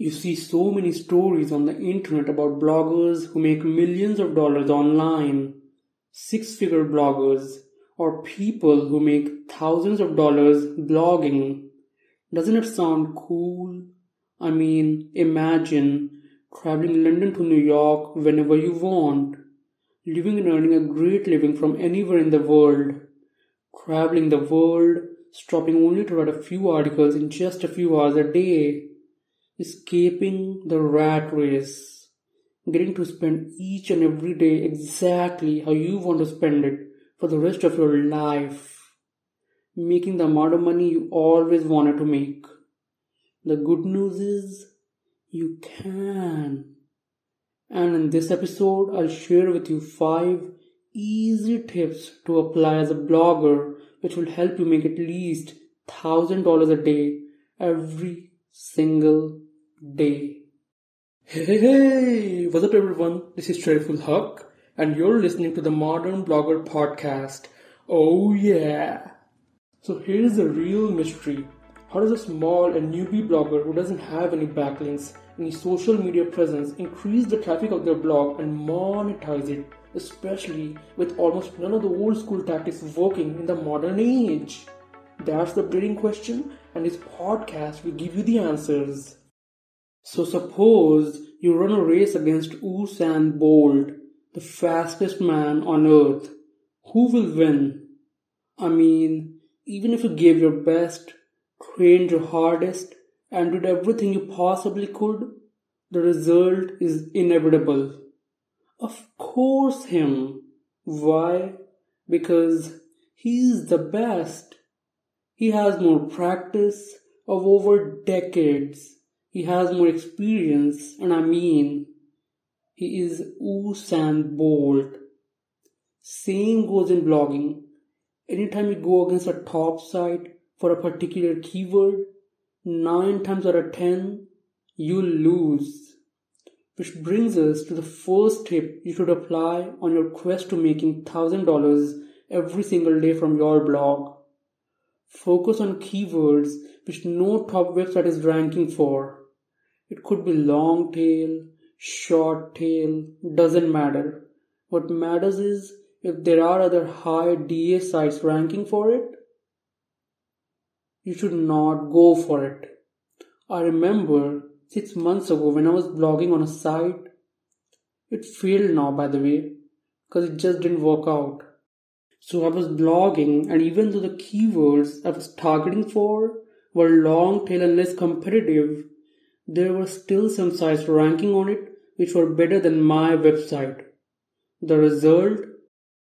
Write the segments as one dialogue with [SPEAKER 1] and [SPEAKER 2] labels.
[SPEAKER 1] You see so many stories on the internet about bloggers who make millions of dollars online, six figure bloggers, or people who make thousands of dollars blogging. Doesn't it sound cool? I mean, imagine traveling London to New York whenever you want, living and earning a great living from anywhere in the world, traveling the world, stopping only to write a few articles in just a few hours a day escaping the rat race, getting to spend each and every day exactly how you want to spend it for the rest of your life, making the amount of money you always wanted to make. The good news is you can. And in this episode, I'll share with you five easy tips to apply as a blogger, which will help you make at least $1,000 a day every single day. Hey, hey, hey! What's up, everyone? This is Shariful Huck, and you're listening to the Modern Blogger Podcast. Oh, yeah! So, here's the real mystery How does a small and newbie blogger who doesn't have any backlinks, any social media presence, increase the traffic of their blog and monetize it, especially with almost none of the old school tactics working in the modern age? That's the brilliant question, and this podcast will give you the answers. So suppose you run a race against Usain Bolt, the fastest man on earth. Who will win? I mean, even if you gave your best, trained your hardest, and did everything you possibly could, the result is inevitable. Of course, him. Why? Because he's the best. He has more practice of over decades he has more experience, and I mean, he is Usain Bolt. Same goes in blogging. Anytime you go against a top site for a particular keyword, 9 times out of 10, you'll lose. Which brings us to the first tip you should apply on your quest to making $1000 every single day from your blog. Focus on keywords which no top website is ranking for. It could be long tail, short tail, doesn't matter. What matters is if there are other high DA sites ranking for it, you should not go for it. I remember six months ago when I was blogging on a site, it failed now by the way, because it just didn't work out. So I was blogging, and even though the keywords I was targeting for were long tail and less competitive, there were still some sites ranking on it which were better than my website. The result,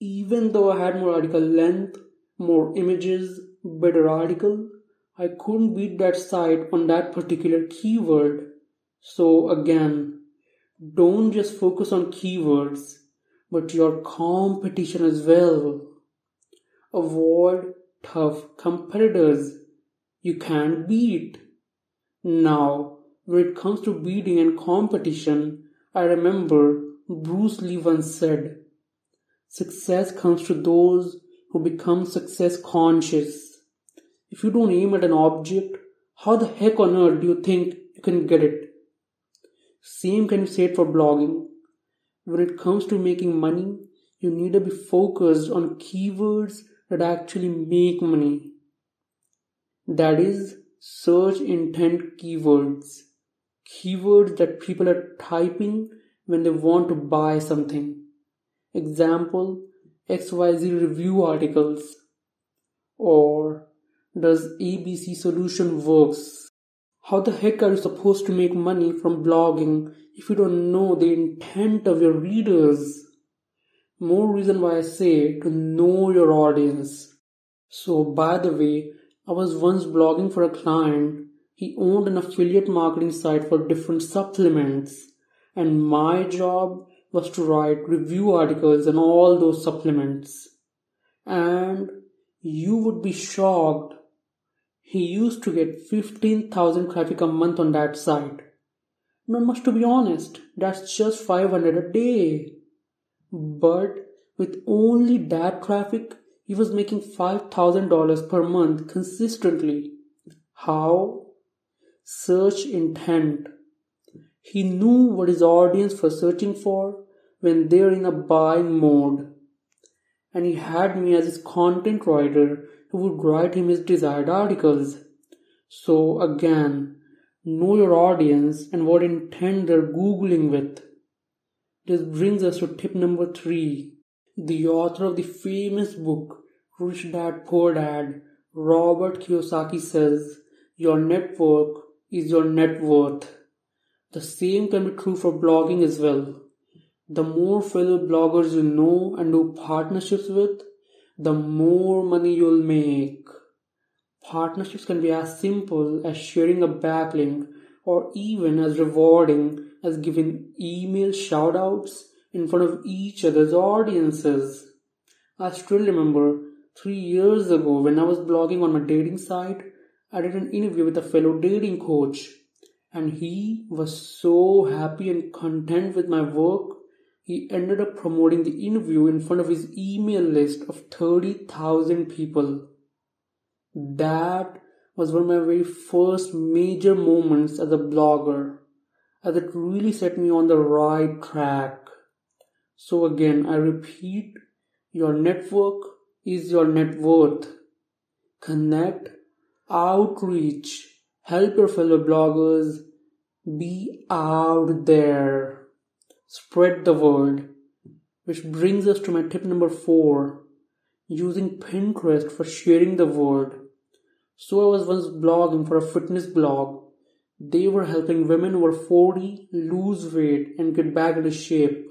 [SPEAKER 1] even though I had more article length, more images, better article, I couldn't beat that site on that particular keyword. So again, don't just focus on keywords, but your competition as well. Avoid tough competitors you can't beat. Now, when it comes to beating and competition, I remember Bruce Lee once said, Success comes to those who become success conscious. If you don't aim at an object, how the heck on earth do you think you can get it? Same can be said for blogging. When it comes to making money, you need to be focused on keywords that actually make money. That is, search intent keywords keywords that people are typing when they want to buy something. Example XYZ review articles or does ABC solution works? How the heck are you supposed to make money from blogging if you don't know the intent of your readers? More reason why I say to know your audience. So, by the way, I was once blogging for a client he owned an affiliate marketing site for different supplements, and my job was to write review articles on all those supplements. And you would be shocked. He used to get 15,000 traffic a month on that site. Not much to be honest, that's just 500 a day. But with only that traffic, he was making $5,000 per month consistently. How? Search intent. He knew what his audience was searching for when they're in a buying mode. And he had me as his content writer who would write him his desired articles. So again, know your audience and what intent they're Googling with. This brings us to tip number three. The author of the famous book Rich Dad Poor Dad, Robert Kiyosaki says, Your network is your net worth. The same can be true for blogging as well. The more fellow bloggers you know and do partnerships with, the more money you'll make. Partnerships can be as simple as sharing a backlink or even as rewarding as giving email shoutouts in front of each other's audiences. I still remember three years ago when I was blogging on my dating site, I did an interview with a fellow dating coach, and he was so happy and content with my work. He ended up promoting the interview in front of his email list of 30,000 people. That was one of my very first major moments as a blogger, as it really set me on the right track. So, again, I repeat your network is your net worth. Connect, outreach, help your fellow bloggers, be out there, spread the word. Which brings us to my tip number four using Pinterest for sharing the word. So I was once blogging for a fitness blog. They were helping women over 40 lose weight and get back into shape.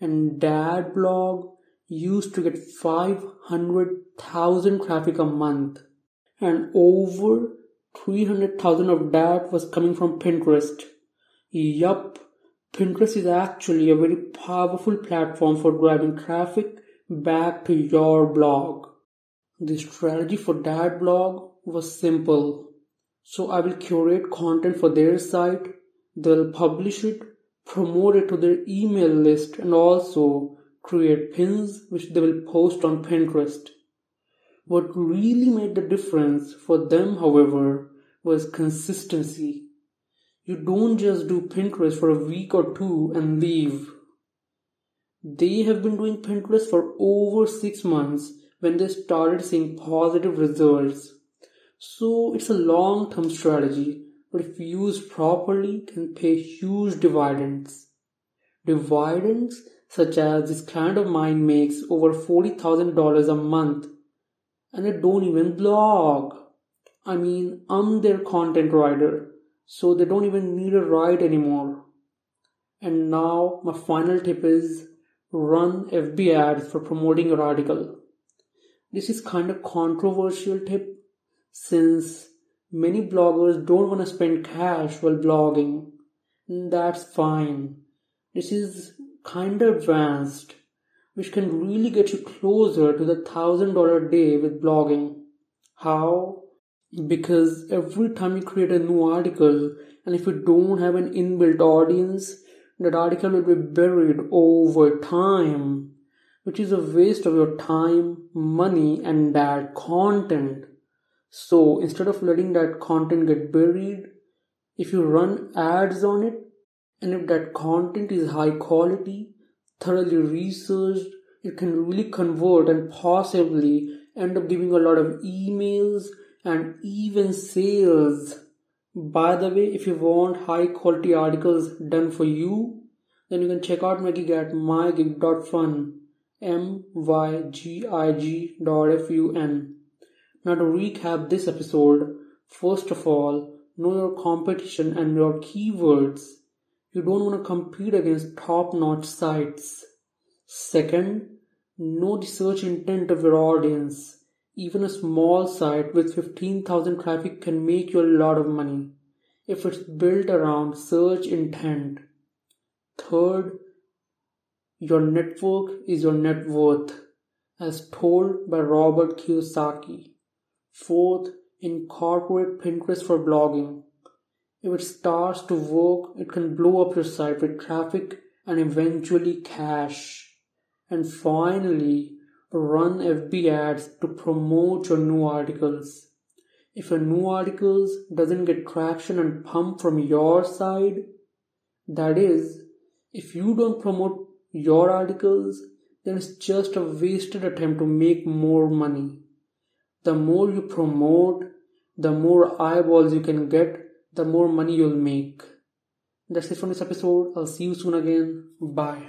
[SPEAKER 1] And that blog used to get 500,000 traffic a month. And over 300,000 of that was coming from Pinterest. Yup, Pinterest is actually a very powerful platform for driving traffic back to your blog. The strategy for that blog was simple. So I will curate content for their site, they'll publish it, promote it to their email list, and also create pins which they will post on Pinterest. What really made the difference for them, however, was consistency. You don't just do Pinterest for a week or two and leave. They have been doing Pinterest for over six months when they started seeing positive results. So it's a long term strategy, but if used properly, can pay huge dividends. Dividends such as this client of mine makes over $40,000 a month and they don't even blog. I mean, I'm their content writer, so they don't even need a write anymore. And now, my final tip is run FB ads for promoting your article. This is kind of controversial tip since many bloggers don't want to spend cash while blogging. That's fine. This is kind of advanced, which can really get you closer to the thousand dollar day with blogging. How? Because every time you create a new article, and if you don't have an inbuilt audience, that article will be buried over time, which is a waste of your time, money, and that content. So instead of letting that content get buried, if you run ads on it, and if that content is high quality, thoroughly researched, it can really convert and possibly end up giving a lot of emails and even sales. By the way, if you want high quality articles done for you, then you can check out my gig at mygig.fun. M-Y-G-I-G dot F-U-N. Now to recap this episode, first of all, know your competition and your keywords. You don't want to compete against top notch sites. Second, know the search intent of your audience. Even a small site with 15,000 traffic can make you a lot of money if it's built around search intent. Third, your network is your net worth, as told by Robert Kiyosaki. Fourth, incorporate Pinterest for blogging. If it starts to work, it can blow up your site with traffic and eventually cash. And finally, run FB ads to promote your new articles. If your new articles doesn't get traction and pump from your side, That is, if you don't promote your articles, then it's just a wasted attempt to make more money. The more you promote, the more eyeballs you can get, the more money you'll make. That's it from this episode. I'll see you soon again. Bye.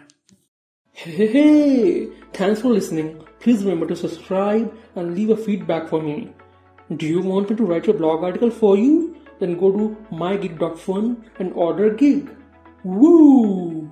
[SPEAKER 1] Hey, hey, thanks for listening. Please remember to subscribe and leave a feedback for me. Do you want me to write your blog article for you? Then go to mygig.fun and order a gig. Woo!